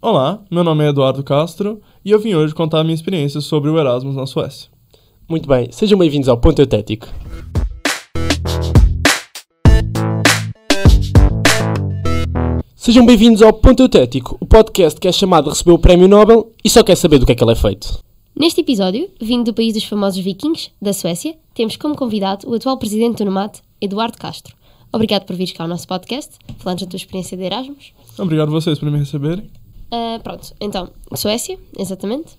Olá, meu nome é Eduardo Castro e eu vim hoje contar a minha experiência sobre o Erasmus na Suécia. Muito bem, sejam bem-vindos ao Ponto Eutético. Sejam bem-vindos ao Ponto Eutético, o podcast que é chamado a receber o Prémio Nobel e só quer saber do que é que ele é feito. Neste episódio, vindo do país dos famosos vikings, da Suécia, temos como convidado o atual presidente do NUMAT, Eduardo Castro. Obrigado por vires cá ao nosso podcast, falando da tua experiência de Erasmus. Obrigado vocês por me receberem. Uh, pronto, então, Suécia, exatamente.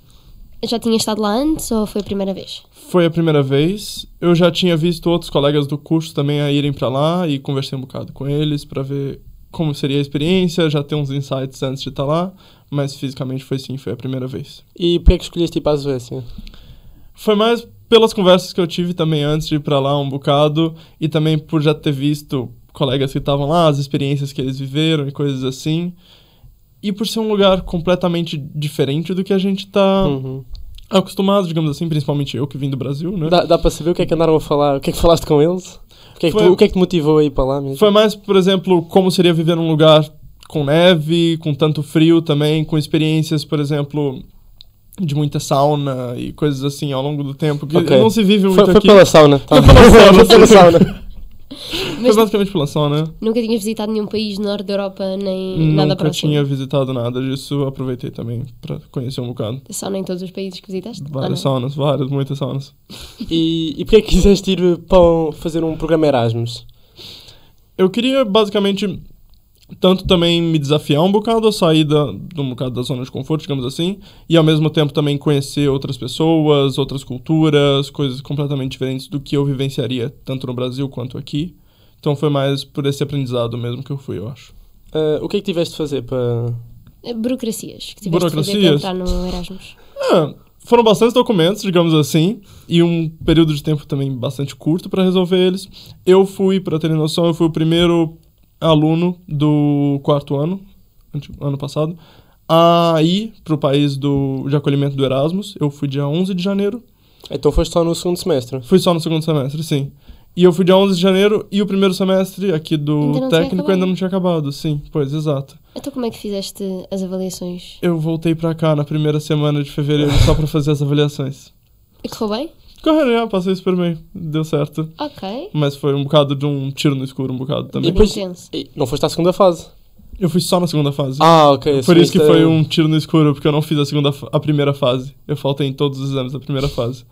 Já tinha estado lá antes ou foi a primeira vez? Foi a primeira vez. Eu já tinha visto outros colegas do curso também a irem para lá e conversei um bocado com eles para ver como seria a experiência, já ter uns insights antes de estar lá, mas fisicamente foi sim, foi a primeira vez. E por que que escolheste ir para a Suécia? Foi mais pelas conversas que eu tive também antes de ir para lá um bocado e também por já ter visto colegas que estavam lá, as experiências que eles viveram e coisas assim. E por ser um lugar completamente diferente do que a gente está Uhum. acostumado, digamos assim, principalmente eu que vim do Brasil, né? Dá, dá para saber o que é que andaram a falar? O que é que falaste com eles? O que é que, Foi- tu- o que, é que te motivou a ir para lá mesmo? Foi mais, por exemplo, como seria viver num lugar com neve, com tanto frio também, com experiências, por exemplo, de muita sauna e coisas assim ao longo do tempo, que Ok. não se vive muito Foi, foi aqui. pela sauna. tá? Foi pela sauna, Foi pela sim. Sauna. Foi Mas basicamente pela sauna. nunca tinhas visitado nenhum país do norte da Europa, nem nada Nunca próximo? tinha visitado nada disso, aproveitei também para conhecer um bocado. Só nem todos os países que visitaste? Várias saunas, várias, muitas saunas. E, e porquê é que quiseste ir para fazer um programa Erasmus? Eu queria basicamente tanto também me desafiar um bocado a sair da, de um bocado da zona de conforto, digamos assim, e ao mesmo tempo também conhecer outras pessoas, outras culturas, coisas completamente diferentes do que eu vivenciaria tanto no Brasil quanto aqui. Então foi mais por esse aprendizado mesmo que eu fui, eu acho. Ah, o que é que tiveste de fazer para. Eh, Burocracias que tiveste de fazer para Burocracias? entrar no Erasmus. Ah, foram bastantes documentos, digamos assim, e um período de tempo também bastante curto para resolver eles. Eu fui, para terem noção, eu fui o primeiro aluno do quarto ano, ano passado, a ir para o país do, de acolhimento do Erasmus. Eu fui dia 11 de janeiro. Então foste só no segundo semestre. Fui só no segundo semestre, sim. E eu fui dia 11 de janeiro e o primeiro semestre aqui do Ainda técnico ainda não tinha acabado, sim. Pois, exato. Então como é que fizeste as avaliações? Eu voltei para cá na primeira semana de fevereiro só para fazer as avaliações. E correu bem? Correram, já, passei super bem. Deu certo. Ok. Mas foi um bocado de um tiro no escuro, um bocado também. E depois-. E não foste à segunda fase. Eu fui só na segunda fase. Ah, ok. Por isso que foi a- um tiro no escuro, porque eu não fiz a segunda, a primeira fase. Eu faltei em todos os exames da primeira fase.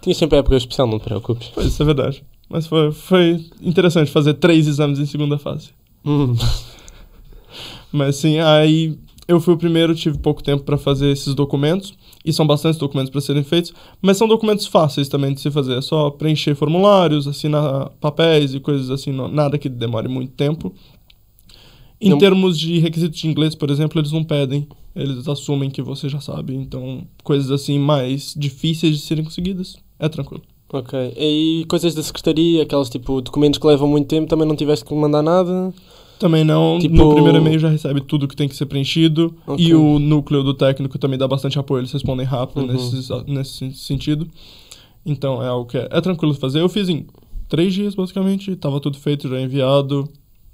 Tinha sempre época especial, não te preocupes. Pois, isso é verdade. Mas foi, foi interessante fazer três exames em segunda fase. Hum. Mas sim, aí eu fui o primeiro, tive pouco tempo para fazer esses documentos. E são bastantes documentos para serem feitos, mas são documentos fáceis também de se fazer. É só preencher formulários, assinar papéis e coisas assim, não- nada que demore muito tempo. Em Não- termos de requisitos de inglês, por exemplo, eles não pedem. Eles assumem que você já sabe. Então, coisas assim mais difíceis de serem conseguidas, é tranquilo. Ok. E coisas da secretaria, aqueles tipo documentos que levam muito tempo, também não tiveste que mandar nada? Também não, Tipo- no primeiro e-mail já recebe tudo que tem que ser preenchido. Ok. E o núcleo do técnico também dá bastante apoio, eles respondem rápido Uhum. nesses- nesse sentido. Então é algo que é, é tranquilo de fazer. Eu fiz em três dias, basicamente, tava tudo feito, já enviado.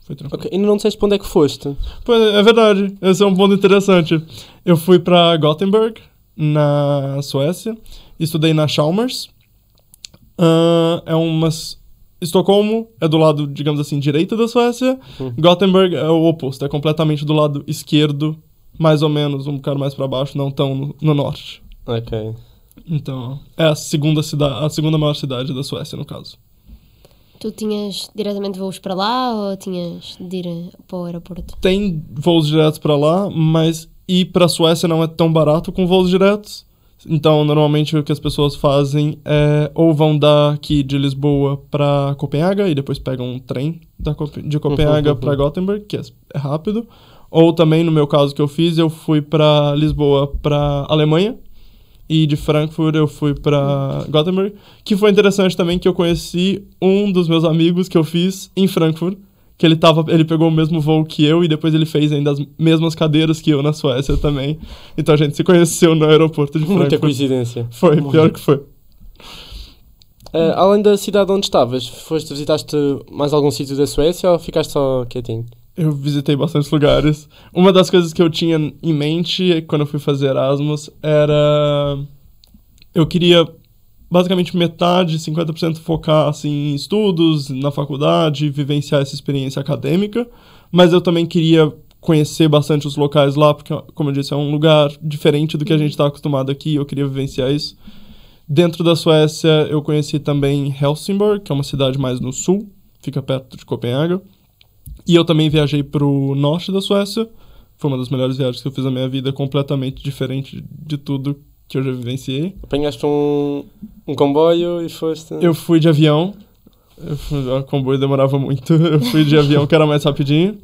Foi tranquilo. Ok. E não disseste para onde é que foste? Pois é, é verdade, esse é um ponto interessante. Eu fui pra Gothenburg, na Suécia, estudei na Chalmers. Ah, é umas. Estocolmo é do lado, digamos assim, direito da Suécia. Uhum. Gothenburg é o oposto, é completamente do lado esquerdo, mais ou menos, um bocado mais pra baixo, não tão no, no norte. Ok. Então, é a segunda, cidade, a segunda maior cidade da Suécia, no caso. Tu tinhas diretamente voos para lá ou tinhas de ir eh, para o aeroporto? Tem voos diretos pra lá, mas ir pra Suécia não é tão barato com voos diretos. Então, normalmente o que as pessoas fazem é ou vão daqui de Lisboa pra Copenhaga e depois pegam um trem da de Copenhaga uhum. pra Gothenburg, que é é rápido. Ou também, no meu caso que eu fiz, eu fui pra Lisboa pra Alemanha e de Frankfurt eu fui pra Gothenburg, que foi interessante também que eu conheci um dos meus amigos que eu fiz em Frankfurt, que ele tava, ele pegou o mesmo voo que eu e depois ele fez ainda as mesmas cadeiras que eu na Suécia também. Então a gente se conheceu no aeroporto de Muita Frankfurt. coincidência. Foi, pior que foi. Ah, além da cidade onde estavas, foste visitaste mais algum sítio da Suécia ou ficaste só quietinho? Eu visitei bastante lugares. Uma das coisas que eu tinha em mente quando eu fui fazer Erasmus era. Eu queria basicamente metade, 50% focar assim, em estudos, na faculdade, vivenciar essa experiência acadêmica, mas eu também queria conhecer bastante os locais lá, porque, como eu disse, é um lugar diferente do que a gente está acostumado aqui, eu queria vivenciar isso. Dentro da Suécia, eu conheci também Helsingborg, que é uma cidade mais no sul, fica perto de Copenhague. E eu também viajei para o norte da Suécia. Foi uma das melhores viagens que eu fiz na minha vida, completamente diferente de tudo que eu já vivenciei. Apanhaste um, um comboio e foste. Eu fui de avião. Fui, o comboio demorava muito. Eu fui de avião, que era mais rapidinho.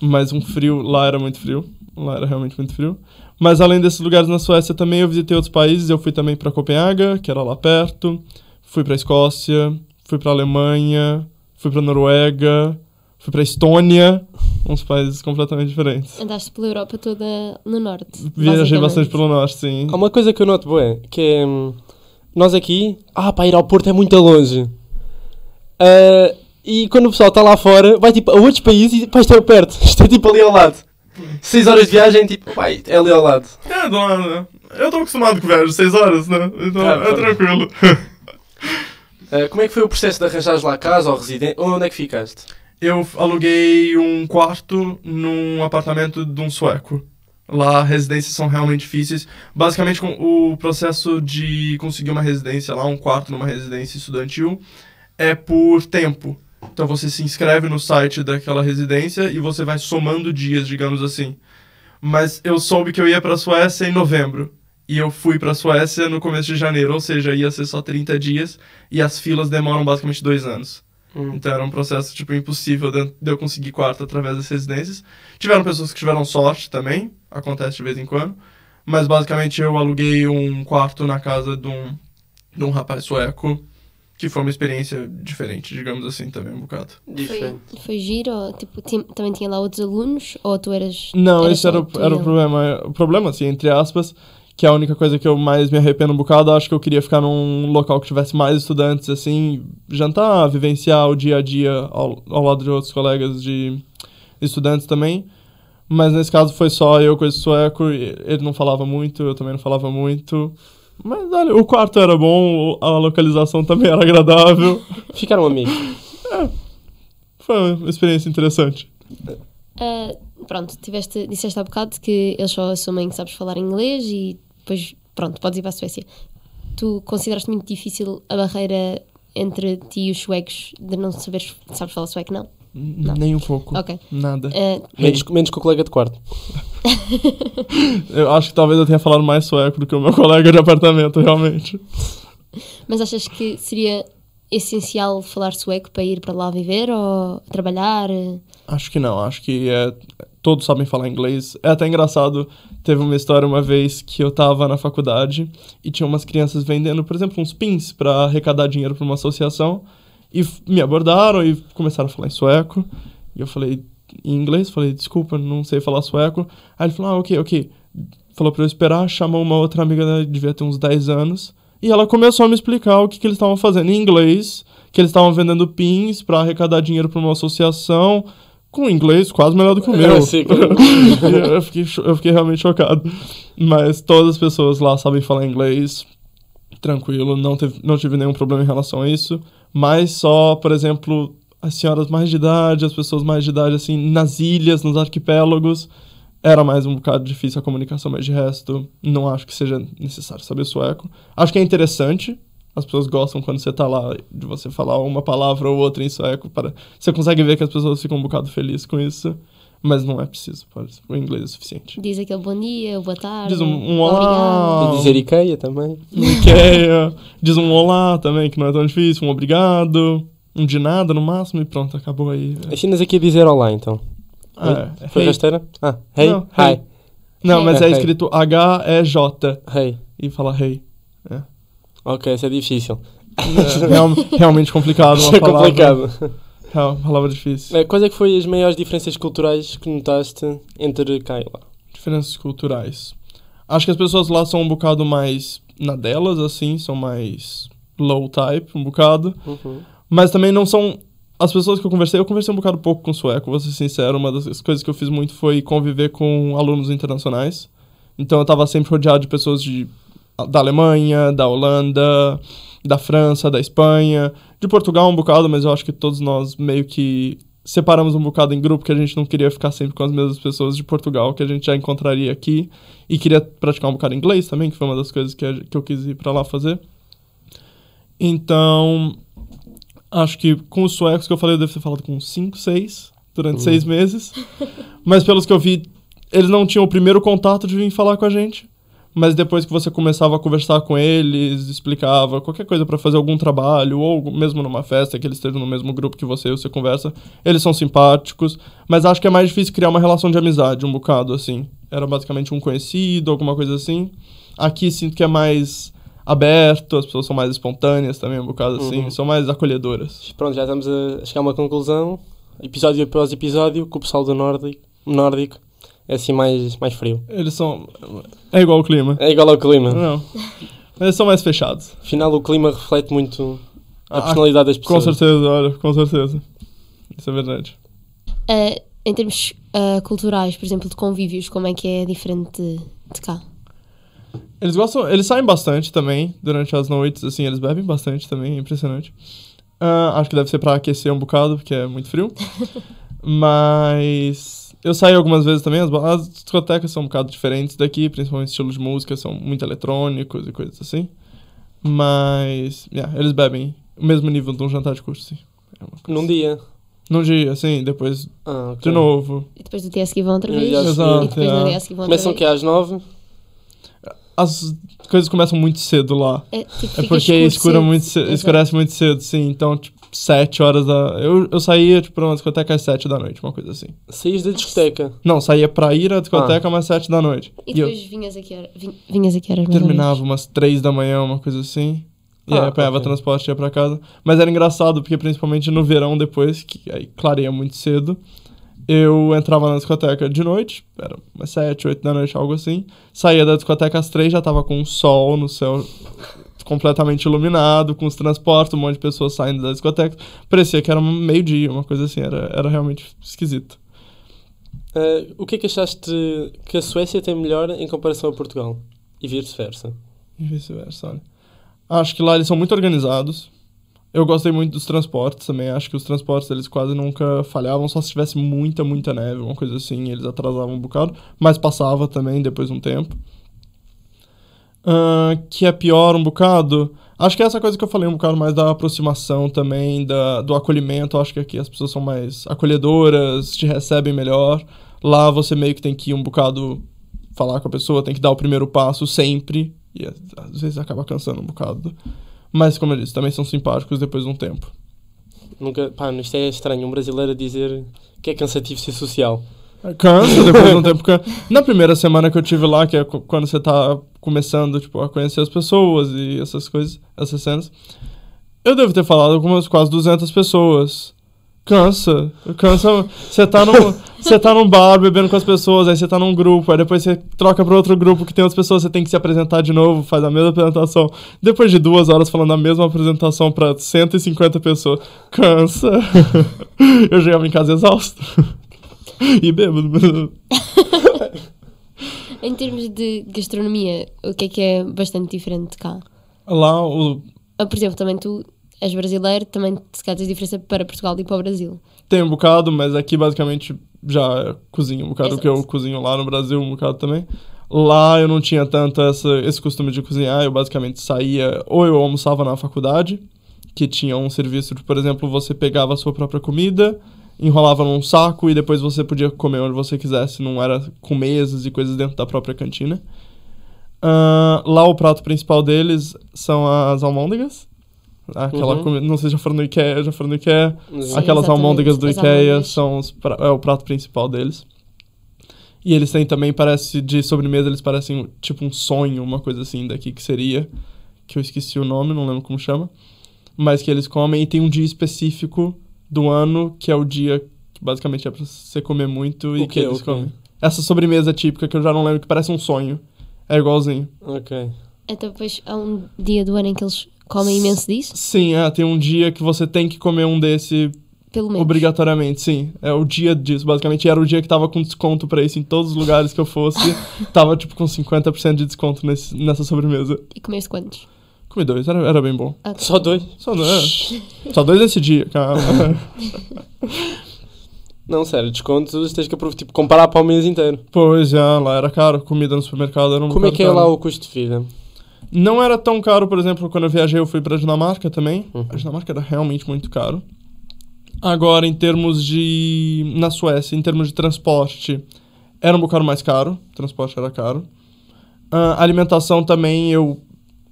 Mas um frio, lá era muito frio. Lá era realmente muito frio. Mas além desses lugares na Suécia também eu visitei outros países. Eu fui também para Copenhaga, que era lá perto. Fui para Escócia, fui para Alemanha, fui para Noruega, fui para Estônia, uns países completamente diferentes. Andaste pela Europa toda no norte. Viajei bastante pelo norte, sim. Há uma coisa que eu noto boa, que é. hum, Nós aqui. Ah, para ir ao Porto é muito longe. Ah, e quando o pessoal está lá fora, vai tipo a outros países e pá, isto é perto. Isto é tipo ali ao lado. 6 horas de viagem, tipo, pai, é ali ao lado. É, do lado. Eu tô acostumado com viagem, seis horas, né? Então Ah, pronto. tranquilo. Ah, como é que foi o processo de arranjares lá casa ou residência? Onde é que ficaste? Eu aluguei um quarto num apartamento de um sueco. Lá, residências são realmente difíceis. Basicamente, com o processo de conseguir uma residência lá, um quarto numa residência estudantil, é por tempo. Então, você se inscreve no site daquela residência e você vai somando dias, digamos assim. Mas eu soube que eu ia para a Suécia em novembro. E eu fui para a Suécia no começo de janeiro, ou seja, ia ser só 30 dias e as filas demoram basicamente dois anos. Hum. Então era um processo, tipo, impossível de eu conseguir quarto através das residências. Tiveram pessoas que tiveram sorte também, acontece de vez em quando. Mas basicamente eu aluguei um quarto na casa de um, de um rapaz sueco, que foi uma experiência diferente, digamos assim, também um bocado. Foi, Diferente. foi giro? Ou, tipo, ti- também tinha lá outros alunos? Ou tu eras. Não, eras esse era, o- era o problema. O problema, assim, entre aspas, que é a única coisa que eu mais me arrependo um bocado, acho que eu queria ficar num local que tivesse mais estudantes, assim, jantar, vivenciar o dia a dia ao, ao lado de outros colegas de estudantes também. Mas nesse caso foi só eu com esse sueco, ele não falava muito, eu também não falava muito. Mas olha, o quarto era bom, a localização também era agradável. Ficaram amigos. Foi uma experiência interessante. Ah, pronto, tiveste, disseste há bocado que eles só assumem que sabes falar inglês e depois, pronto, podes ir para a Suécia. Tu consideraste muito difícil a barreira entre ti e os suecos de não saberes, sabes falar sueco, não? Não. Nem um pouco. Ok. Nada. Ah, Menos, menos que o colega de quarto. Eu acho que talvez eu tenha falado mais sueco do que o meu colega de apartamento, realmente. mas achas que seria essencial falar sueco para ir para lá viver ou trabalhar? Acho que não, acho que é, todos sabem falar inglês. É até engraçado, teve uma história uma vez que eu tava na faculdade e tinha umas crianças vendendo, por exemplo, uns pins para arrecadar dinheiro para uma associação e me abordaram e começaram a falar em sueco. E eu falei em inglês, falei, desculpa, não sei falar sueco. Aí ele falou, ah, ok, ok. Falou pra eu esperar, chamou uma outra amiga devia ter uns 10 anos. E ela começou a me explicar o que, que eles estavam fazendo em inglês, que eles estavam vendendo pins para arrecadar dinheiro para uma associação, com inglês quase melhor do que o meu. Eu sei, claro. eu, fiquei, eu fiquei realmente chocado. Mas todas as pessoas lá sabem falar inglês, tranquilo, não, teve, não tive nenhum problema em relação a isso. Mas só, por exemplo, as senhoras mais de idade, as pessoas mais de idade, assim, nas ilhas, nos arquipélagos, era mais um bocado difícil a comunicação, mas de resto, não acho que seja necessário saber sueco. Acho que é interessante, as pessoas gostam quando você tá lá, de você falar uma palavra ou outra em sueco, para... você consegue ver que as pessoas ficam um bocado felizes com isso, mas não é preciso, pode- o inglês é suficiente. Diz aquele bom dia, boa tarde. Diz um, um olá, Obrigado. E dizer Ikea também. Ikea, diz um olá também, que não é tão difícil, um obrigado, um de nada no máximo e pronto, acabou aí. Ensinas aqui a dizer olá então. É, Foi hey. rasteira? Ah, hey, Não, hi, hey. Não, mas é Hey. escrito H-E-J hey. e fala hey. Ok, isso é difícil. É, real- realmente complicado, uma é palavra, complicado. real- palavra difícil. Eh, Quais é que foi as maiores diferenças culturais que notaste entre cá e lá? Diferenças culturais. Acho que as pessoas lá são um bocado mais na delas, assim, são mais low type, um bocado. Uhum. Mas também não são as pessoas que eu conversei, eu conversei um bocado pouco com sueco, vou ser sincero. Uma das coisas que eu fiz muito foi conviver com alunos internacionais. Então eu estava sempre rodeado de pessoas de, da Alemanha, da Holanda, da França, da Espanha, de Portugal um bocado, mas eu acho que todos nós meio que separamos um bocado em grupo, que a gente não queria ficar sempre com as mesmas pessoas de Portugal, que a gente já encontraria aqui, e queria praticar um bocado inglês também, que foi uma das coisas que, que eu quis ir para lá fazer. Então, acho que com os suecos que eu falei, eu devo ter falado com 5, 6, durante seis meses. Mas pelos que eu vi, eles não tinham o primeiro contato de vir falar com a gente. Mas depois que você começava a conversar com eles, explicava qualquer coisa para fazer algum trabalho, ou mesmo numa festa que eles estejam no mesmo grupo que você, você conversa, eles são simpáticos. Mas acho que é mais difícil criar uma relação de amizade, um bocado assim. Era basicamente um conhecido, alguma coisa assim. Aqui sinto que é mais aberto, as pessoas são mais espontâneas também, um bocado assim, Uhum. são mais acolhedoras. Pronto, já estamos a chegar a uma conclusão. Episódio após episódio, que o pessoal do nórdico, nórdico é assim mais, mais frio. Eles são. É igual o clima. É igual ao clima. Não. Eles são mais fechados. Afinal, o clima reflete muito a Ah, personalidade das Com pessoas. certeza, olha, com certeza. Isso é verdade. Ah, em termos ah, culturais, por exemplo, de convívios, como é que é diferente de, de cá? Eles gostam, eles saem bastante também durante as noites, assim, eles bebem bastante também, é impressionante. Ah, acho que deve ser pra aquecer um bocado, porque é muito frio. Mas eu saí algumas vezes também, as, as discotecas são um bocado diferentes daqui, principalmente estilo de música, são muito eletrônicos e coisas assim. Mas, yeah, eles bebem o mesmo nível de um jantar de curso, sim. É uma coisa- Num dia. Num dia, assim, depois Ah, ok. de novo. E depois do dia seguir vão outra vez? seguir. e depois Exato, no é. dia vão outra Começam vez? que às nove. As coisas começam muito cedo lá. É, tipo, É porque escura cedo. muito cedo, escurece muito cedo, sim. Então, tipo, sete horas da. Eu, eu saía, tipo, pra uma discoteca às sete da noite, uma coisa assim. Saís da discoteca. Não, saía pra ir à discoteca umas sete da noite. E E, eu depois vinhas aqui, hora- vin- vinhas aqui mais ou terminava umas três da manhã, uma coisa assim. E Ah, aí apanhava ok. transporte e ia pra casa. Mas era engraçado, porque principalmente no verão depois, que aí clareia muito cedo, eu entrava na discoteca de noite, era umas sete, oito da noite, algo assim. Saía da discoteca às três, já tava com um sol no céu completamente iluminado, com os transportes, um monte de pessoas saindo da discoteca. Parecia que era um meio-dia, uma coisa assim, era, era realmente esquisito. Ah, o que é que achaste que a Suécia tem melhor em comparação a Portugal? E vice-versa. E vice-versa, olha. Acho que lá eles são muito organizados. Eu gostei muito dos transportes também. Acho que os transportes eles quase nunca falhavam, só se tivesse muita, muita neve, uma coisa assim, eles atrasavam um bocado. Mas passava também depois de um tempo. Ah, que é pior um bocado. Acho que é essa coisa que eu falei um bocado mais da aproximação também, da, do acolhimento. Acho que aqui as pessoas são mais acolhedoras, te recebem melhor. Lá você meio que tem que ir um bocado falar com a pessoa, tem que dar o primeiro passo sempre. E às vezes acaba cansando um bocado. Mas, como eu disse, também são simpáticos depois de um tempo. Nunca, pá, isto é estranho, um brasileiro a dizer que é cansativo ser social. Cansa depois de um tempo. can- Na primeira semana que eu tive lá, que é quando você tá começando tipo, a conhecer as pessoas e essas coisas, essas cenas, eu devo ter falado com umas quase 200 pessoas. Cansa. Cansa. Você tá, num, você tá num bar bebendo com as pessoas, aí você tá num grupo, aí depois você troca pra outro grupo que tem outras pessoas, você tem que se apresentar de novo, faz a mesma apresentação. Depois de duas horas falando a mesma apresentação pra 150 pessoas. Cansa. eu chegava em casa exausto. e bêbado. Em termos de gastronomia, o que é que é bastante diferente de cá? Lá, o, Ah, Por exemplo, também tu és brasileiro, também se calhar tens diferença para Portugal e para o Brasil. tem um bocado, mas aqui basicamente já cozinho um bocado o que eu Exato. cozinho lá no Brasil, um bocado também. Lá eu não tinha tanto essa, esse costume de cozinhar, eu basicamente saía, ou eu almoçava na faculdade, que tinha um serviço de, por exemplo, você pegava a sua própria comida, enrolava num saco e depois você podia comer onde você quisesse, não era com mesas e coisas dentro da própria cantina. Ah, lá o prato principal deles são as almôndegas. Aquela Uhum. comida, não sei se já foram no Ikea, já foram no Ikea. Sim. Aquelas exatamente, almôndegas do as Ikea são os pra- é o prato principal deles. E eles têm também, parece, de sobremesa, eles parecem tipo um sonho, uma coisa assim daqui que seria. Que eu esqueci o nome, não lembro como chama. Mas que eles comem e tem um dia específico do ano, que é o dia que basicamente é pra você comer muito e O que eles O quê? comem. Essa sobremesa típica que eu já não lembro, que parece um sonho. É igualzinho. Ok. Então depois há um dia do ano em que eles comem imenso disso. Sim, é, tem um dia que você tem que comer um desse pelo menos. Obrigatoriamente, sim. É o dia disso, basicamente. E era o dia que tava com desconto pra isso em todos os lugares que eu fosse. tava, tipo, com 50% de desconto nesse, nessa sobremesa. E comeste quantos? Comi dois, era, era bem bom. Ah, Só dois? Só, é, só dois nesse dia, calma. Não, sério, descontos tens que aproveitar, tipo, comparar para o mês inteiro. pois é, lá era caro. Comida no supermercado era um Como é que é caro. lá o custo de vida? Não era tão caro, por exemplo, quando eu viajei, eu fui pra Dinamarca também. Uhum. A Dinamarca era realmente muito caro. Agora, em termos de. Na Suécia, em termos de transporte, era um bocado mais caro. O transporte era caro. Ah, alimentação também, eu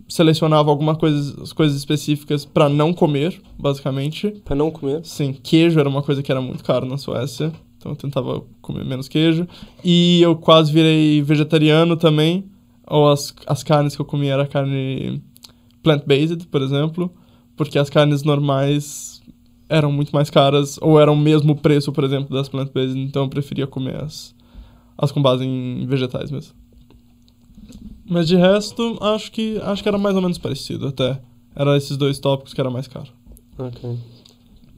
selecionava algumas coisas, coisas específicas pra não comer, basicamente. Para não comer? Sim, queijo era uma coisa que era muito caro na Suécia. Então eu tentava comer menos queijo. E eu quase virei vegetariano também. Ou as, as carnes que eu comia era carne plant-based, por exemplo. Porque as carnes normais eram muito mais caras. Ou eram o mesmo preço, por exemplo, das plant-based. Então eu preferia comer as, as com base em vegetais mesmo. Mas de resto, acho que, acho que era mais ou menos parecido até. Era esses dois tópicos que era mais caro. Ok.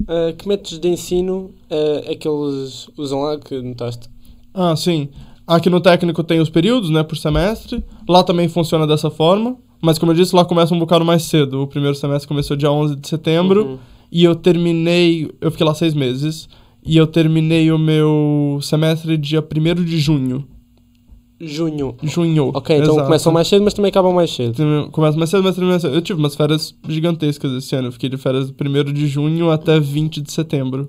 Ah, que métodos de ensino ah, é que eles usam lá que notaste? Ah, sim. Aqui no técnico tem os períodos, né, por semestre. Lá também funciona dessa forma. Mas como eu disse, lá começa um bocado mais cedo. O primeiro semestre começou dia 11 de setembro. Uhum. E eu terminei... Eu fiquei lá seis meses. E eu terminei o meu semestre dia 1 de junho. Junho. Junho. Ok, então exato. começam mais cedo, mas também acabam mais cedo. Começa mais cedo, mas termina mais cedo. Eu tive umas férias gigantescas esse ano. Eu fiquei de férias do 1 de junho até 20 de setembro.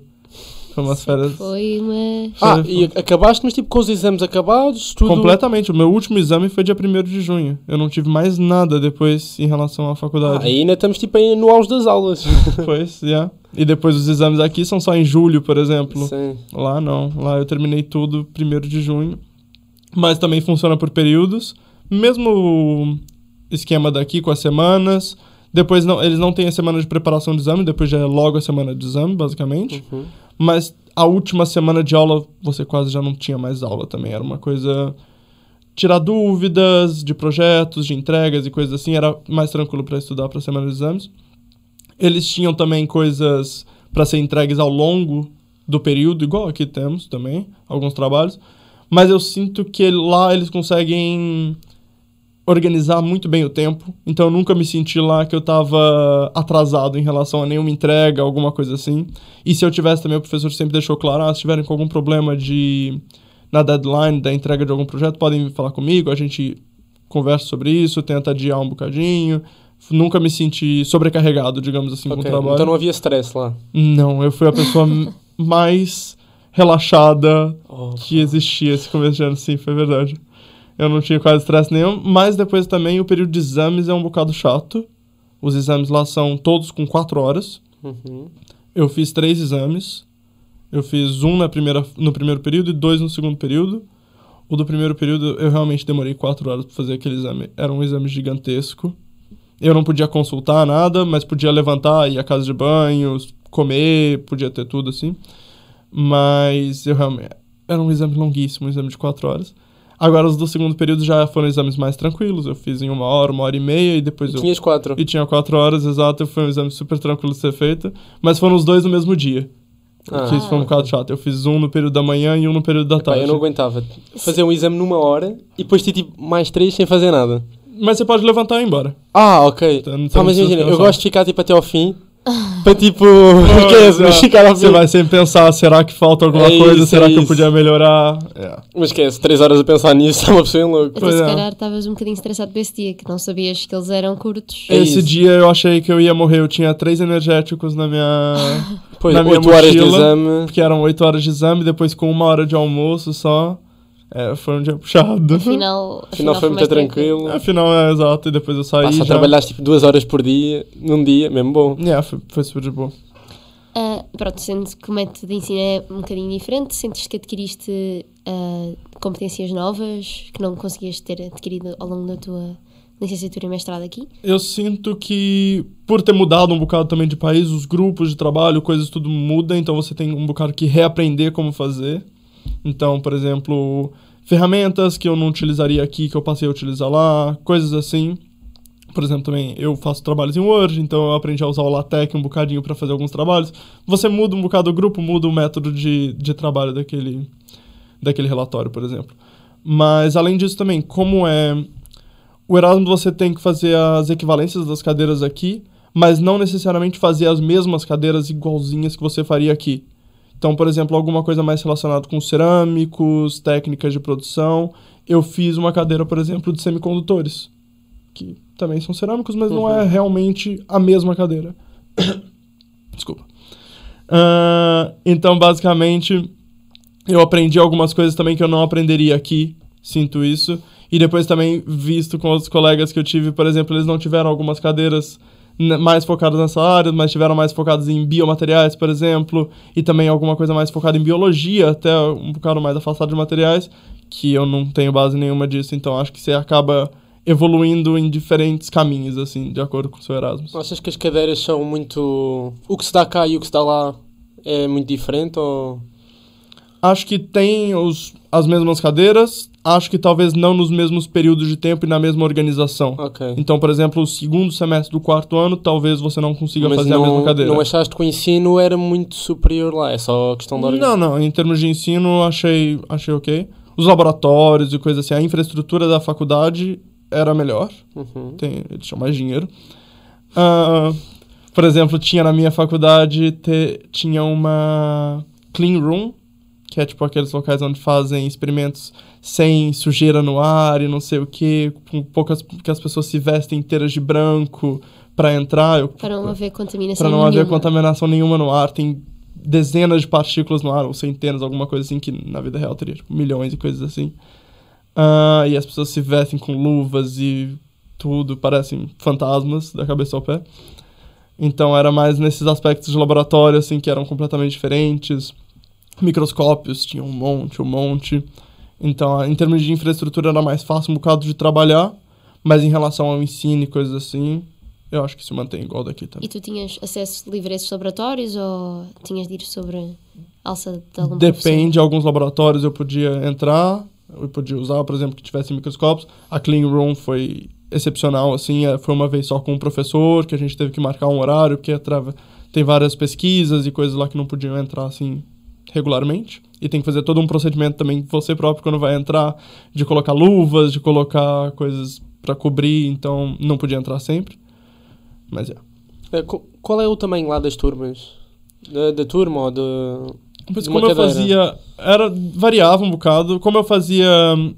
Foi umas férias... Foi uma. Ah, Foi- e acabaste, mas tipo com os exames acabados, tudo. Completamente. O meu último exame foi dia 1 de junho. Eu não tive mais nada depois em relação à Ah, faculdade. aí ainda estamos tipo aí no auge das aulas. Pois, yeah. E depois os exames aqui são só em julho, por exemplo. Sim. Lá não. Lá eu terminei tudo 1 de junho. Mas também funciona por períodos. Mesmo esquema daqui com as semanas. Depois não, eles não têm a semana de preparação de exame, depois já é logo a semana de exame, basicamente. Uhum. Mas a última semana de aula, você quase já não tinha mais aula também. Era uma coisa. Tirar dúvidas de projetos, de entregas e coisas assim. Era mais tranquilo para estudar para semana de exames. Eles tinham também coisas para ser entregues ao longo do período, igual aqui temos também, alguns trabalhos. Mas eu sinto que lá eles conseguem organizar muito bem o tempo. Então eu nunca me senti lá que eu tava atrasado em relação a nenhuma entrega, alguma coisa assim. E se eu tivesse também, o professor sempre deixou claro, ah, se tiverem algum problema de na deadline da entrega de algum projeto, podem falar comigo, a gente conversa sobre isso, tenta adiar um bocadinho. Nunca me senti sobrecarregado, digamos assim, com o trabalho. Então não havia stress lá. Não, eu fui a pessoa mais relaxada Oh, que existia esse começo de ano, sim, foi verdade. Eu não tinha quase estresse nenhum, mas depois também o período de exames é um bocado chato. Os exames lá são todos com quatro horas. Uhum. Eu fiz três exames. Eu fiz um na primeira, no primeiro período e dois no segundo período. O do primeiro período eu realmente demorei quatro horas para fazer aquele exame. Era um exame gigantesco. Eu não podia consultar nada, mas podia levantar, ir à casa de banho, comer, podia ter tudo assim. Mas eu realmente. Era um exame longuíssimo, um exame de quatro horas. Agora, os do segundo período já foram exames mais tranquilos. Eu fiz em uma hora, uma hora e meia, e depois eu Tinhas quatro. e tinha quatro horas, exato. Foi um exame super tranquilo de ser feito. Mas foram os dois no mesmo dia. Ah, que isso foi um bocado chato. Eu fiz um no período da manhã e um no período da tarde. eu não aguentava fazer um exame numa hora e depois ter tipo mais três sem fazer nada. Mas você pode levantar e ir embora. Ah, ok. Então, Pá, mas imagina, eu gosto de ficar tipo até ao fim para tipo. Esquece, é. ficar ao Você vai sempre pensar, será que falta alguma É coisa? isso, será é que eu isso. podia melhorar? É. Mas esquece, três horas a pensar nisso, está uma pessoa em louco. Até Pois se é. calhar estavas um bocadinho estressado para esse dia, que não sabias que eles eram curtos. É Esse isso. dia eu achei que eu ia morrer. Eu tinha três energéticos na minha. Pois, na minha oito horas de mochila. exame. porque eram oito horas de exame, depois com uma hora de almoço só. É, foi um dia puxado. Afinal, Afinal foi muito mais tranquilo. Afinal, é exato. E depois eu saí. Passa a já... trabalhar tipo duas horas por dia, num dia, mesmo bom. Yeah, foi, foi super de boa. Ah, pronto, sendo que o método de ensino é um bocadinho diferente, sentes que adquiriste ah, competências novas que não conseguias ter adquirido ao longo da tua licenciatura e mestrado aqui? Eu sinto que, por ter mudado um bocado também de país, os grupos de trabalho, coisas tudo muda, então você tem um bocado que reaprender como fazer. Então, por exemplo, ferramentas que eu não utilizaria aqui, que eu passei a utilizar lá, coisas assim. Por exemplo, também eu faço trabalhos em Word, então eu aprendi a usar o LaTeX um bocadinho para fazer alguns trabalhos. Você muda um bocado o grupo, muda o método de, de trabalho daquele, daquele relatório, por exemplo. Mas, além disso também, como é... O Erasmus você tem que fazer as equivalências das cadeiras aqui, mas não necessariamente fazer as mesmas cadeiras igualzinhas que você faria aqui. Então, por exemplo, alguma coisa mais relacionada com cerâmicos, técnicas de produção. Eu fiz uma cadeira, por exemplo, de semicondutores, que também são cerâmicos, mas não é realmente a mesma cadeira. Desculpa. Ah, então, basicamente, eu aprendi algumas coisas também que eu não aprenderia aqui, sinto isso. E depois também, visto com outros colegas que eu tive, por exemplo, eles não tiveram algumas cadeiras mais focadas nessa área, mas tiveram mais focadas em biomateriais, por exemplo, e também alguma coisa mais focada em biologia, até um bocado mais afastado de materiais, que eu não tenho base nenhuma disso, então acho que você acaba evoluindo em diferentes caminhos, assim, de acordo com o seu Erasmus. Achas que as cadeiras são muito. O que se dá cá e o que se dá lá é muito diferente ou. Acho que tem os, as mesmas cadeiras, acho que talvez não nos mesmos períodos de tempo e na mesma organização. Ok. Então, por exemplo, o segundo semestre do quarto ano, talvez você não consiga Mas fazer não, a mesma cadeira. não achaste que o ensino era muito superior lá? É só questão da Não, não. Em termos de ensino, achei, achei ok. Os laboratórios e coisas assim, a infraestrutura da faculdade era melhor. Uhum. Tem, eles tinham mais dinheiro. Ah, por exemplo, tinha na minha faculdade, te- tinha uma clean room, que é tipo aqueles locais onde fazem experimentos sem sujeira no ar e não sei o que, com poucas que as pessoas se vestem inteiras de branco para entrar. Eu, Para não haver contaminação para não haver nenhuma. contaminação nenhuma no ar, tem dezenas de partículas no ar, ou centenas, alguma coisa assim, que na vida real teria tipo, milhões e coisas assim. Ah, e as pessoas se vestem com luvas e tudo, parecem fantasmas da cabeça ao pé. Então era mais nesses aspectos de laboratório, assim, que eram completamente diferentes. Microscópios, tinha um monte, um monte. Então, em termos de infraestrutura, era mais fácil um bocado de trabalhar, mas em relação ao ensino e coisas assim, eu acho que se mantém igual daqui também. E tu tinhas acesso livre a esses laboratórios ou tinhas de ir sobre alça de algum Depende, alguns laboratórios eu podia entrar, eu podia usar, por exemplo, que tivesse microscópios. A Clean Room foi excepcional, assim, é, foi uma vez só com um professor, que a gente teve que marcar um horário, porque tem várias pesquisas e coisas lá que não podiam entrar, assim, regularmente. E tem que fazer todo um procedimento também você próprio quando vai entrar, de colocar luvas, de colocar coisas para cobrir, então não podia entrar sempre. Mas é. É, Qual é o tamanho lá das turmas? Da, da turma ou de. Uma como eu cadeira? fazia. Era, variava um bocado. Como eu fazia.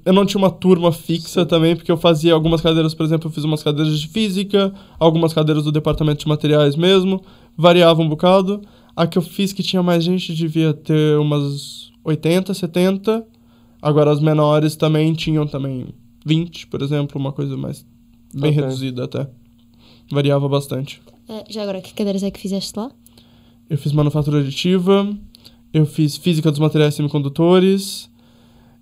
Eu não tinha uma turma fixa também, porque eu fazia algumas cadeiras, por exemplo, eu fiz umas cadeiras de física, algumas cadeiras do departamento de materiais mesmo. Variava um bocado. A que eu fiz que tinha mais gente devia ter umas 80, 70. Agora as menores também tinham também 20, por exemplo, uma coisa mais bem Ok. reduzida até. Variava bastante. Ah, já agora, que cadeiras é que fizeste lá? Eu fiz manufatura aditiva, eu fiz física dos materiais semicondutores,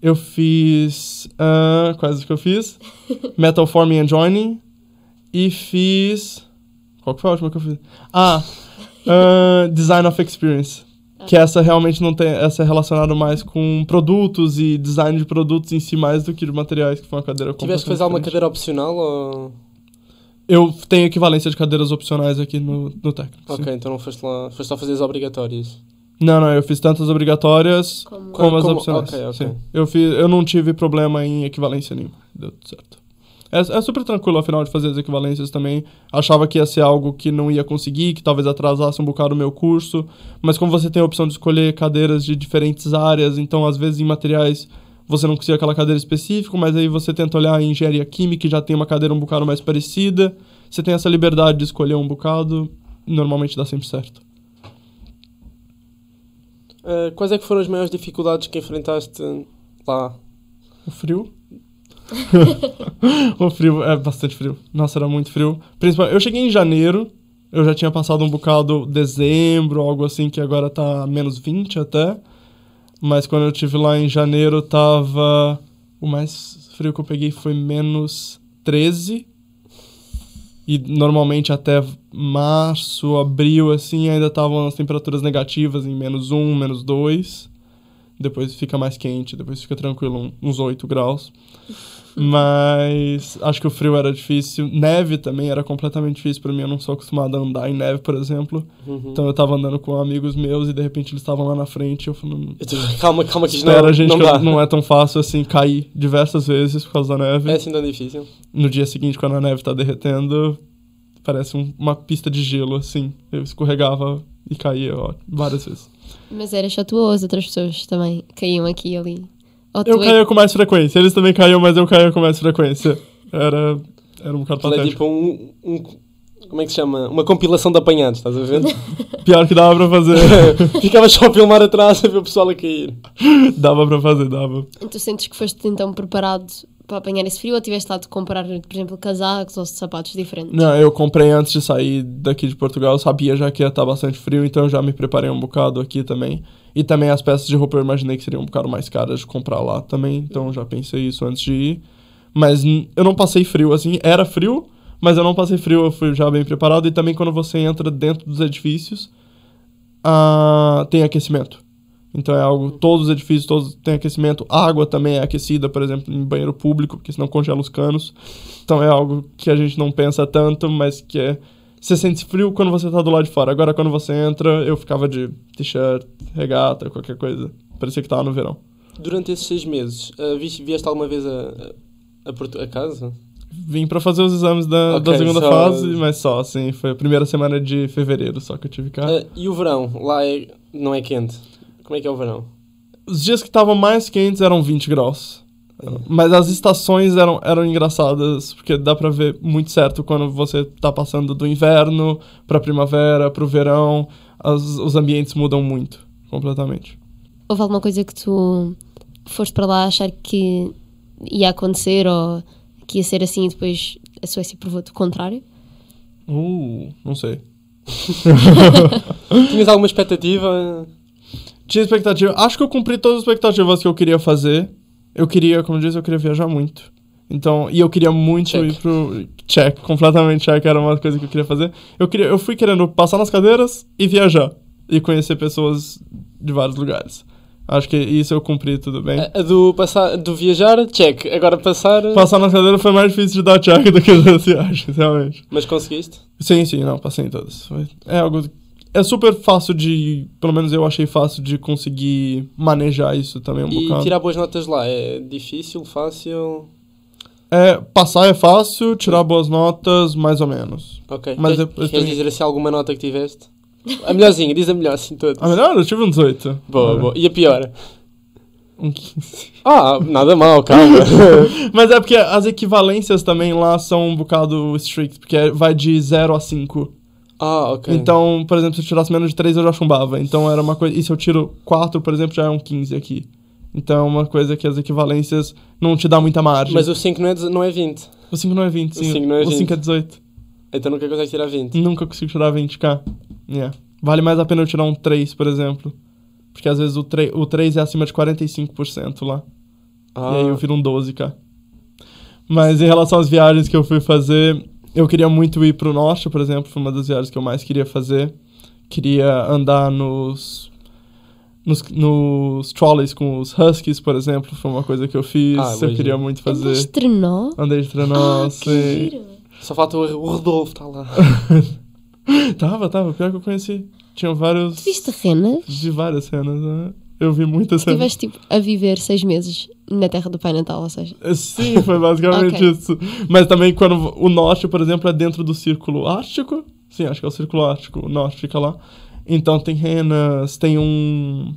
eu fiz. ah, quais que eu fiz? Metal Forming and Joining. E fiz. Qual que foi a última que eu fiz? Ah! Ah, Design of Experience. Que essa realmente não tem. Essa é relacionada mais com produtos e design de produtos em si, mais do que de materiais, que foi uma cadeira Tiveste que fazer diferente. cadeira opcional ou. Eu tenho equivalência de cadeiras opcionais aqui no, no técnico. sim. Ok, então não foste lá. Foste só fazer as obrigatórias. Não, não, eu fiz tantas obrigatórias Como... como, as Como- opcionais. ok, ok. sim. Eu, fiz, eu não tive problema em equivalência nenhuma. Deu tudo certo. É, é super tranquilo, afinal, de fazer as equivalências também. Achava que ia ser algo que não ia conseguir, que talvez atrasasse um bocado o meu curso. Mas como você tem a opção de escolher cadeiras de diferentes áreas, então às vezes em materiais você não conseguia aquela cadeira específica, mas aí você tenta olhar em engenharia química e já tem uma cadeira um bocado mais parecida. Você tem essa liberdade de escolher um bocado, normalmente dá sempre certo. Ah, quais é que foram as maiores dificuldades que enfrentaste lá? O frio. o frio é bastante frio. Nossa, era muito frio. Principalmente, eu cheguei em janeiro. Eu já tinha passado um bocado dezembro, algo assim, que agora tá menos 20 até. Mas quando eu tive lá em janeiro, tava. O mais frio que eu peguei foi menos 13. E normalmente até março, abril, assim, ainda estavam as temperaturas negativas em menos 1, menos 2. Depois fica mais quente, depois fica tranquilo, uns 8 graus. Mas acho que o frio era difícil. Neve também era completamente difícil pra mim. Eu não sou acostumado a andar em neve, por exemplo. Uhum. Então eu tava andando com amigos meus e de repente eles estavam lá na frente. Eu falando, Calma, calma que espera, não, gente, não dá. não é tão fácil assim cair diversas vezes por causa da neve. É assim tão difícil. No dia seguinte, quando a neve tá derretendo, parece um- uma pista de gelo, assim. Eu escorregava e caía ó, várias vezes. Mas era só tu ou as outras pessoas também caíam aqui e ali? Ou Eu tu é- caía com mais frequência. Eles também caíam, mas eu caía com mais frequência. Era, era um bocado é patético. tipo um, um- Como é que se chama? Uma compilação de apanhados, estás a ver? Pior que dava pra fazer. Ficava só a filmar atrás a ver o pessoal a cair. dava pra fazer, dava. Tu sentes que foste então preparado para apanhar esse frio ou tiveste lá de comprar, por exemplo, casacos ou sapatos diferentes? Não, eu comprei antes de sair daqui de Portugal. Eu sabia já que ia estar bastante frio, então eu já me preparei um bocado aqui também. E também as peças de roupa eu imaginei que seriam um bocado mais caras de comprar lá também. Então já pensei isso antes de ir. Mas eu não passei frio, assim. Era frio, mas eu não passei frio. Eu fui já bem preparado. E também quando você entra dentro dos edifícios, ah, tem aquecimento. Então é algo, todos os edifícios todos têm aquecimento. A água também é aquecida, por exemplo, em banheiro público, porque senão congela os canos. Então é algo que a gente não pensa tanto, mas que é. Você sente frio quando você tá do lado de fora. Agora, quando você entra, eu ficava de t-shirt, regata, qualquer coisa. Parecia que tava no verão. Durante esses seis meses, ah, vieste, alguma vez a, a, a casa? Vim pra fazer os exames da, da Ok, segunda só- fase, mas só, assim. Foi a primeira semana de fevereiro só que eu tive cá. Ah, e o verão? Lá é, não é quente? Como é que é o verão? Os dias que estavam mais quentes eram 20 graus. Mas as estações eram, eram engraçadas, porque dá pra ver muito certo quando você tá passando do inverno pra primavera, pro verão. As- os ambientes mudam muito, completamente. Houve alguma coisa que tu foste para lá achar que ia acontecer ou que ia ser assim e depois a Suécia provou-te o contrário? Uh, não sei. Tinhas alguma expectativa? Tinha expectativa. Acho que eu cumpri todas as expectativas que eu queria fazer. Eu queria, como eu disse, eu queria viajar muito. Então, e eu queria muito Check. ir pro check, completamente check, era uma coisa que eu queria fazer. Eu queria, eu fui querendo passar nas cadeiras e viajar e conhecer pessoas de vários lugares. Acho que isso eu cumpri tudo bem. A, a do, passar, do viajar, check. Agora passar, Passar nas cadeiras foi mais difícil de dar check do que as viagens, realmente. mas conseguiste? Sim, sim, não, passei em todas. Foi- é algo. É super fácil de. Pelo menos eu achei fácil de conseguir manejar isso também um E bocado. tirar boas notas lá é difícil, fácil? É, passar é fácil, tirar boas notas, mais ou menos. Ok. Mas Queres, eu- eu queres dizer assim alguma nota que tiveste? A melhorzinha, diz a melhor, assim todas. A melhor, eu tive um 18. Boa, É, boa. E a pior? Um 15. Ah, nada mal, calma. Mas é porque as equivalências também lá são um bocado strict, porque é- vai de 0 a 5. Ah, ok. Então, por exemplo, se eu tirasse menos de 3, eu já chumbava. Então era uma coisa. E se eu tiro 4, por exemplo, já é um 15 aqui. Então é uma coisa que as equivalências não te dá muita margem. Mas o 5 não é, não é 20. O 5 não é 20, sim. O cinco não é O 5 20. é 18. Então nunca consegues tirar 20. Nunca consigo tirar 20k. Yeah. Vale mais a pena eu tirar um 3, por exemplo. Porque às vezes o, 3, o 3 é acima de 45% lá. Ah, E aí eu viro um 12k. Mas em relação às viagens que eu fui fazer, eu queria muito ir pro norte, por exemplo. Foi uma das viagens que eu mais queria fazer. Queria andar nos. Nos, nos trolleys com os Huskies, por exemplo, foi uma coisa que eu fiz. Ah, eu queria muito fazer. Andaste trenó? Andei de trenó, Ah, sim. que giro. Só falta o, o Rodolfo, está lá. Tava, tava, pior que eu conheci. Tinha vários. Tu viste renas? Vi várias cenas, né? Eu vi muitas cenas. Estiveste tipo, a viver seis meses na terra do Pai Natal, ou seja, Sim, foi basicamente Ok. isso. Mas também quando o norte, por exemplo, é dentro do círculo ártico. Sim, acho que é o círculo ártico. O norte fica lá. Então tem renas, tem um.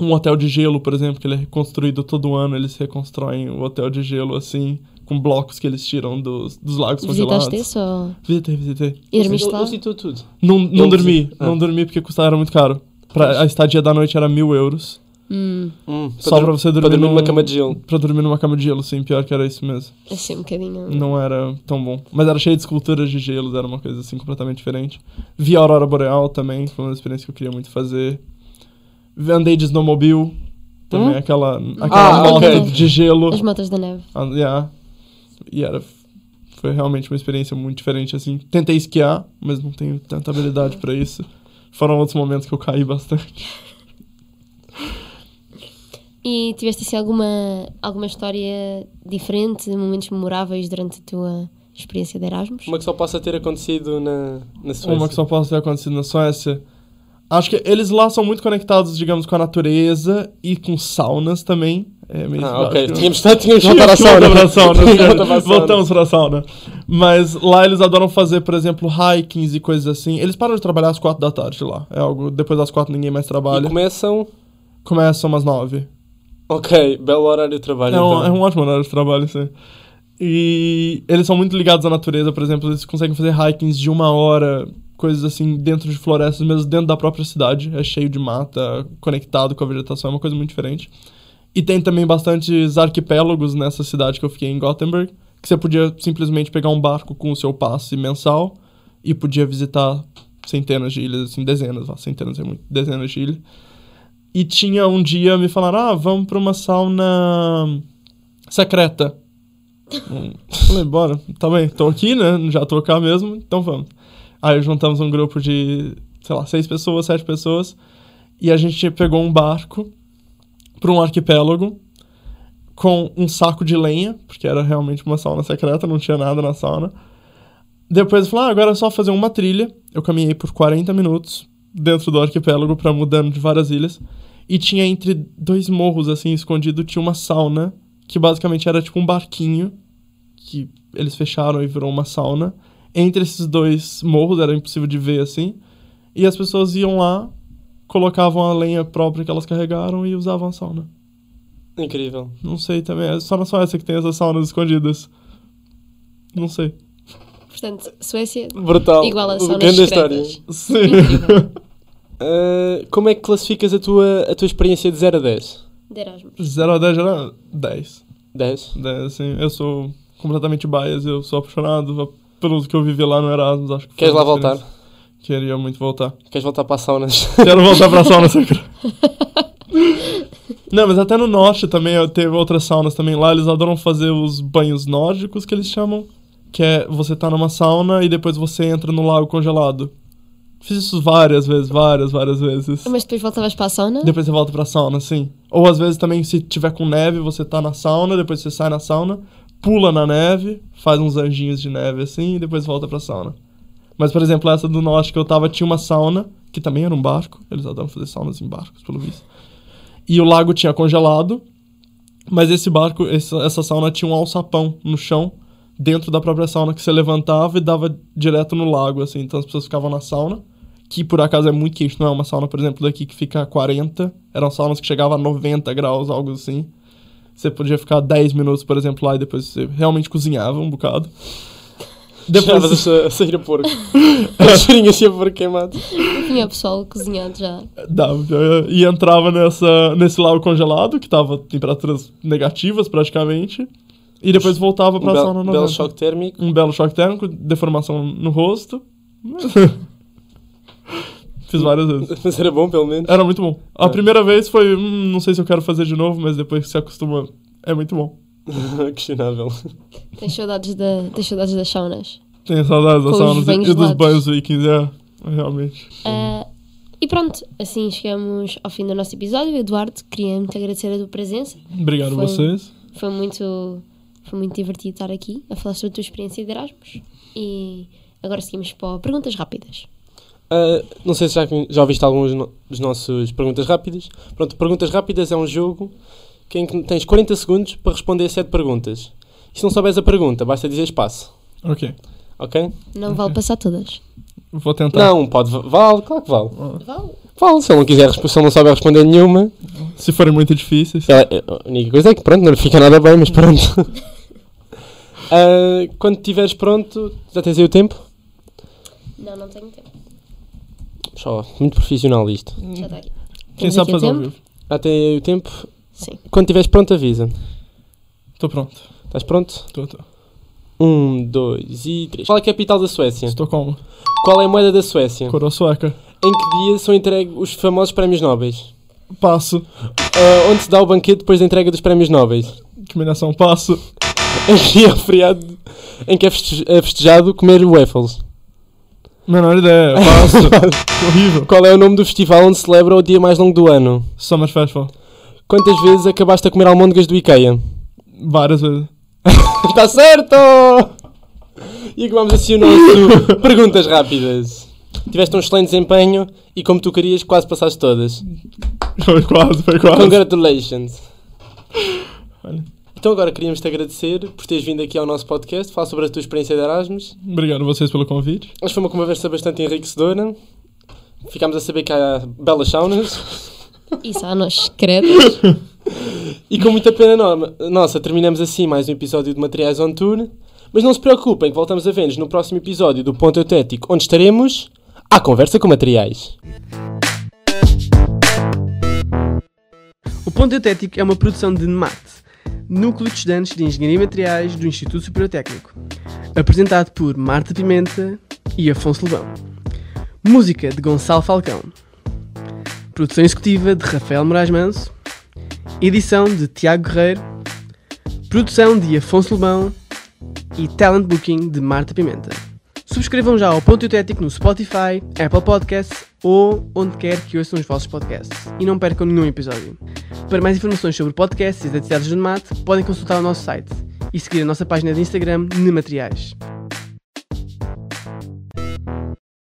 Um hotel de gelo, por exemplo, que ele é reconstruído todo ano. Eles reconstroem o hotel de gelo assim, com blocos que eles tiram dos, dos lagos congelados. visitaste isso ou Visitei, visitei. e dormiste lá? tudo. Não, não dormi. Ah. não dormi porque custava era muito caro. Pra, a estadia da noite era mil euros. Hum, Hum, Só dur- pra você dormir, Para dormir num- numa cama de gelo. Pra dormir numa cama de gelo, sim, pior que era isso mesmo. assim um bocadinho. Não era tão bom. Mas era cheio de esculturas de gelos, era uma coisa assim completamente diferente. Vi a Aurora Boreal também, foi uma experiência que eu queria muito fazer. Andei de snowmobile, também Hum? aquela, aquela Ah, moto ok. de gelo. As motas da neve. Ah, yeah. E era. Foi realmente uma experiência muito diferente, assim. Tentei esquiar, mas não tenho tanta habilidade pra isso. Foram outros momentos que eu caí bastante. E tiveste assim alguma, alguma história diferente, momentos memoráveis durante a tua experiência de Erasmus? Uma que só possa ter acontecido na, na Suécia. Uma que só possa ter acontecido na Suécia. Acho que eles lá são muito conectados, digamos, com a natureza e com saunas também. É meio Ah, ok. que- Tínhamos, tínhamos à sauna. Voltamos pra sauna, Tínhamos sério. voltado pra sauna. Voltamos pra sauna. Mas lá eles adoram fazer, por exemplo, hikings e coisas assim. Eles param de trabalhar às quatro da tarde lá. É algo. Depois das quatro ninguém mais E trabalha. começam... Começam umas nove. Ok, belo horário de trabalho. É um, então. é um ótimo horário de trabalho, sim. E eles são muito ligados à natureza, por exemplo, eles conseguem fazer hikings de uma hora, coisas assim, dentro de florestas, mesmo dentro da própria cidade. É cheio de mata, conectado com a vegetação, é uma coisa muito diferente. E tem também bastantes arquipélagos nessa cidade que eu fiquei em Gothenburg, que você podia simplesmente pegar um barco com o seu passe mensal e podia visitar centenas de ilhas, assim, dezenas, centenas é muito, dezenas de ilhas. E tinha um dia me falaram, ah, vamos pra uma sauna secreta. Hum, Falei, bora, tá bem, tô aqui, né? Já tô cá mesmo, então vamos. Aí juntamos um grupo de, sei lá, seis pessoas, sete pessoas, e a gente pegou um barco pra um arquipélago com um saco de lenha, porque era realmente uma sauna secreta, não tinha nada na sauna. Depois eu falei, ah, agora é só fazer uma trilha. Eu caminhei por 40 minutos dentro do arquipélago pra mudando de várias ilhas. E tinha entre dois morros, assim, escondido, tinha uma sauna, que basicamente era tipo um barquinho, que eles fecharam e virou uma sauna. Entre esses dois morros, era impossível de ver, assim. E as pessoas iam lá, colocavam a lenha própria que elas carregaram e usavam a sauna. Incrível. Não sei também, é só na Suécia que tem essas saunas escondidas. Não sei. Portanto, Suécia Brutal. igual a saunas Grande história. secretas. Sim. Ah, como é que classificas a tua, a tua experiência de 0 a 10? De Erasmus. 0 a 10 era 10. 10? 10, assim, eu sou completamente bias, eu sou apaixonado pelo que eu vivi lá no Erasmus, acho que foi Queres lá voltar? Queria muito voltar. Queres voltar para as saunas? Quero voltar pra sauna secreta. Não, mas até no norte também eu teve outras saunas também lá, eles adoram fazer os banhos nórdicos que eles chamam, que é você tá numa sauna e depois você entra no lago congelado. Fiz isso várias vezes, várias, várias vezes. Mas depois voltavas para a sauna? Depois você volta pra sauna, sim. Ou às vezes também, se tiver com neve, você tá na sauna, depois você sai na sauna, pula na neve, faz uns anjinhos de neve assim e depois volta pra sauna. Mas, por exemplo, essa do norte que eu tava tinha uma sauna, que também era um barco. Eles adoram fazer saunas em barcos, pelo visto. E o lago tinha congelado, mas esse barco, essa, essa sauna tinha um alçapão no chão, dentro da própria sauna, que você levantava e dava direto no lago, assim. Então as pessoas ficavam na sauna, que por acaso é muito quente, não é uma sauna, por exemplo, daqui que fica a 40. Eram saunas que chegavam a 90 graus, algo assim. Você podia ficar 10 minutos, por exemplo, lá e depois você realmente cozinhava um bocado. Depois a, a sair a porco. As farinhas a porco queimado. Tinha o pessoal cozinhado já. dava, e entrava nessa, nesse lago congelado, que tava temperaturas negativas praticamente. E depois voltava Um pra bel- sauna belo 90. choque térmico. Um belo choque térmico, deformação no rosto. Fiz várias vezes. Mas era bom, pelo menos. Era muito bom. A É. primeira vez foi, hum, não sei se eu quero fazer de novo, mas depois que se acostuma, é muito bom. Questionável. Tens saudades, da, tens saudades das saunas. Tenho saudades das saunas e- e dos banhos vikings, é. Realmente. Ah, e pronto, assim chegamos ao fim do nosso episódio. Eduardo, queria muito agradecer a tua presença. Obrigado a vocês. Foi muito, foi muito divertido estar aqui a falar sobre a tua experiência de Erasmus. E agora seguimos para perguntas rápidas. Ah, não sei se já, já ouviste alguns no- dos nossos Perguntas Rápidas. Pronto, Perguntas Rápidas é um jogo que- em que tens 40 segundos para responder a 7 perguntas. E se não souberes a pergunta, basta dizer espaço. Ok. Ok? Não vale passar todas. Vou tentar. Não, pode. Vale, claro que vale. Vale. Vale, se ele não quiser, se ele não souber responder nenhuma. Se forem muito difíceis. é- é- A única coisa é que pronto, não lhe fica nada bem, mas pronto. Ah, quando estiveres pronto, já tens aí o tempo? Não, não tenho tempo. Só, muito profissional isto. Já está aqui. Quem Temos sabe aqui fazer ao tempo? vivo. Já tem aí o tempo? Sim. Quando estiveres pronto, avisa. Estou pronto. Estás pronto? Estou, estou. Um, dois e três. Qual é a capital da Suécia? Estou com Qual é a moeda da Suécia? coroa sueca. Em que dia são entregues os famosos prémios nobres? Passo. Ah, onde se dá o banquete depois da entrega dos prémios nobres? Combinação passo. Em que é o feriado em que é feste- é festejado comer waffles? Menor ideia. Passo. Horrível. Qual é o nome do festival onde se celebra o dia mais longo do ano? Summer Festival. Quantas vezes acabaste a comer almôndegas do IKEA? Várias vezes. Está certo! E acabamos assim o nosso Perguntas Rápidas. Tiveste um excelente desempenho e, como tu querias, quase passaste todas. Foi quase, foi quase. Congratulations! Olha. Então agora queríamos te agradecer por teres vindo aqui ao nosso podcast, falar sobre a tua experiência de Erasmus. Obrigado a vocês pelo convite. Acho que foi uma conversa bastante enriquecedora. Ficámos a saber que há belas saunas. Isso há nós credos. E com muita pena no- nossa, terminamos assim mais um episódio de Materiais on Tour. Mas não se preocupem que voltamos a ver-nos no próximo episódio do Ponto Eutético, onde estaremos à conversa com materiais. O Ponto Eutético é uma produção de NEMAT, Núcleo de Estudantes de Engenharia e Materiais do Instituto Superior Técnico, apresentado por Marta Pimenta e Afonso Lebão. Música de Gonçalo Falcão. Produção executiva de Rafael Moraes Manso. Edição de Tiago Guerreiro. Produção de Afonso Lebão. E Talent Booking de Marta Pimenta. Subscrevam já o Ponto Eutético no Spotify, Apple Podcasts ou onde quer que ouçam os vossos podcasts. E não percam nenhum episódio. Para mais informações sobre podcasts e as atividades do NEMAT, podem consultar o nosso site e seguir a nossa página de Instagram Nemateriais.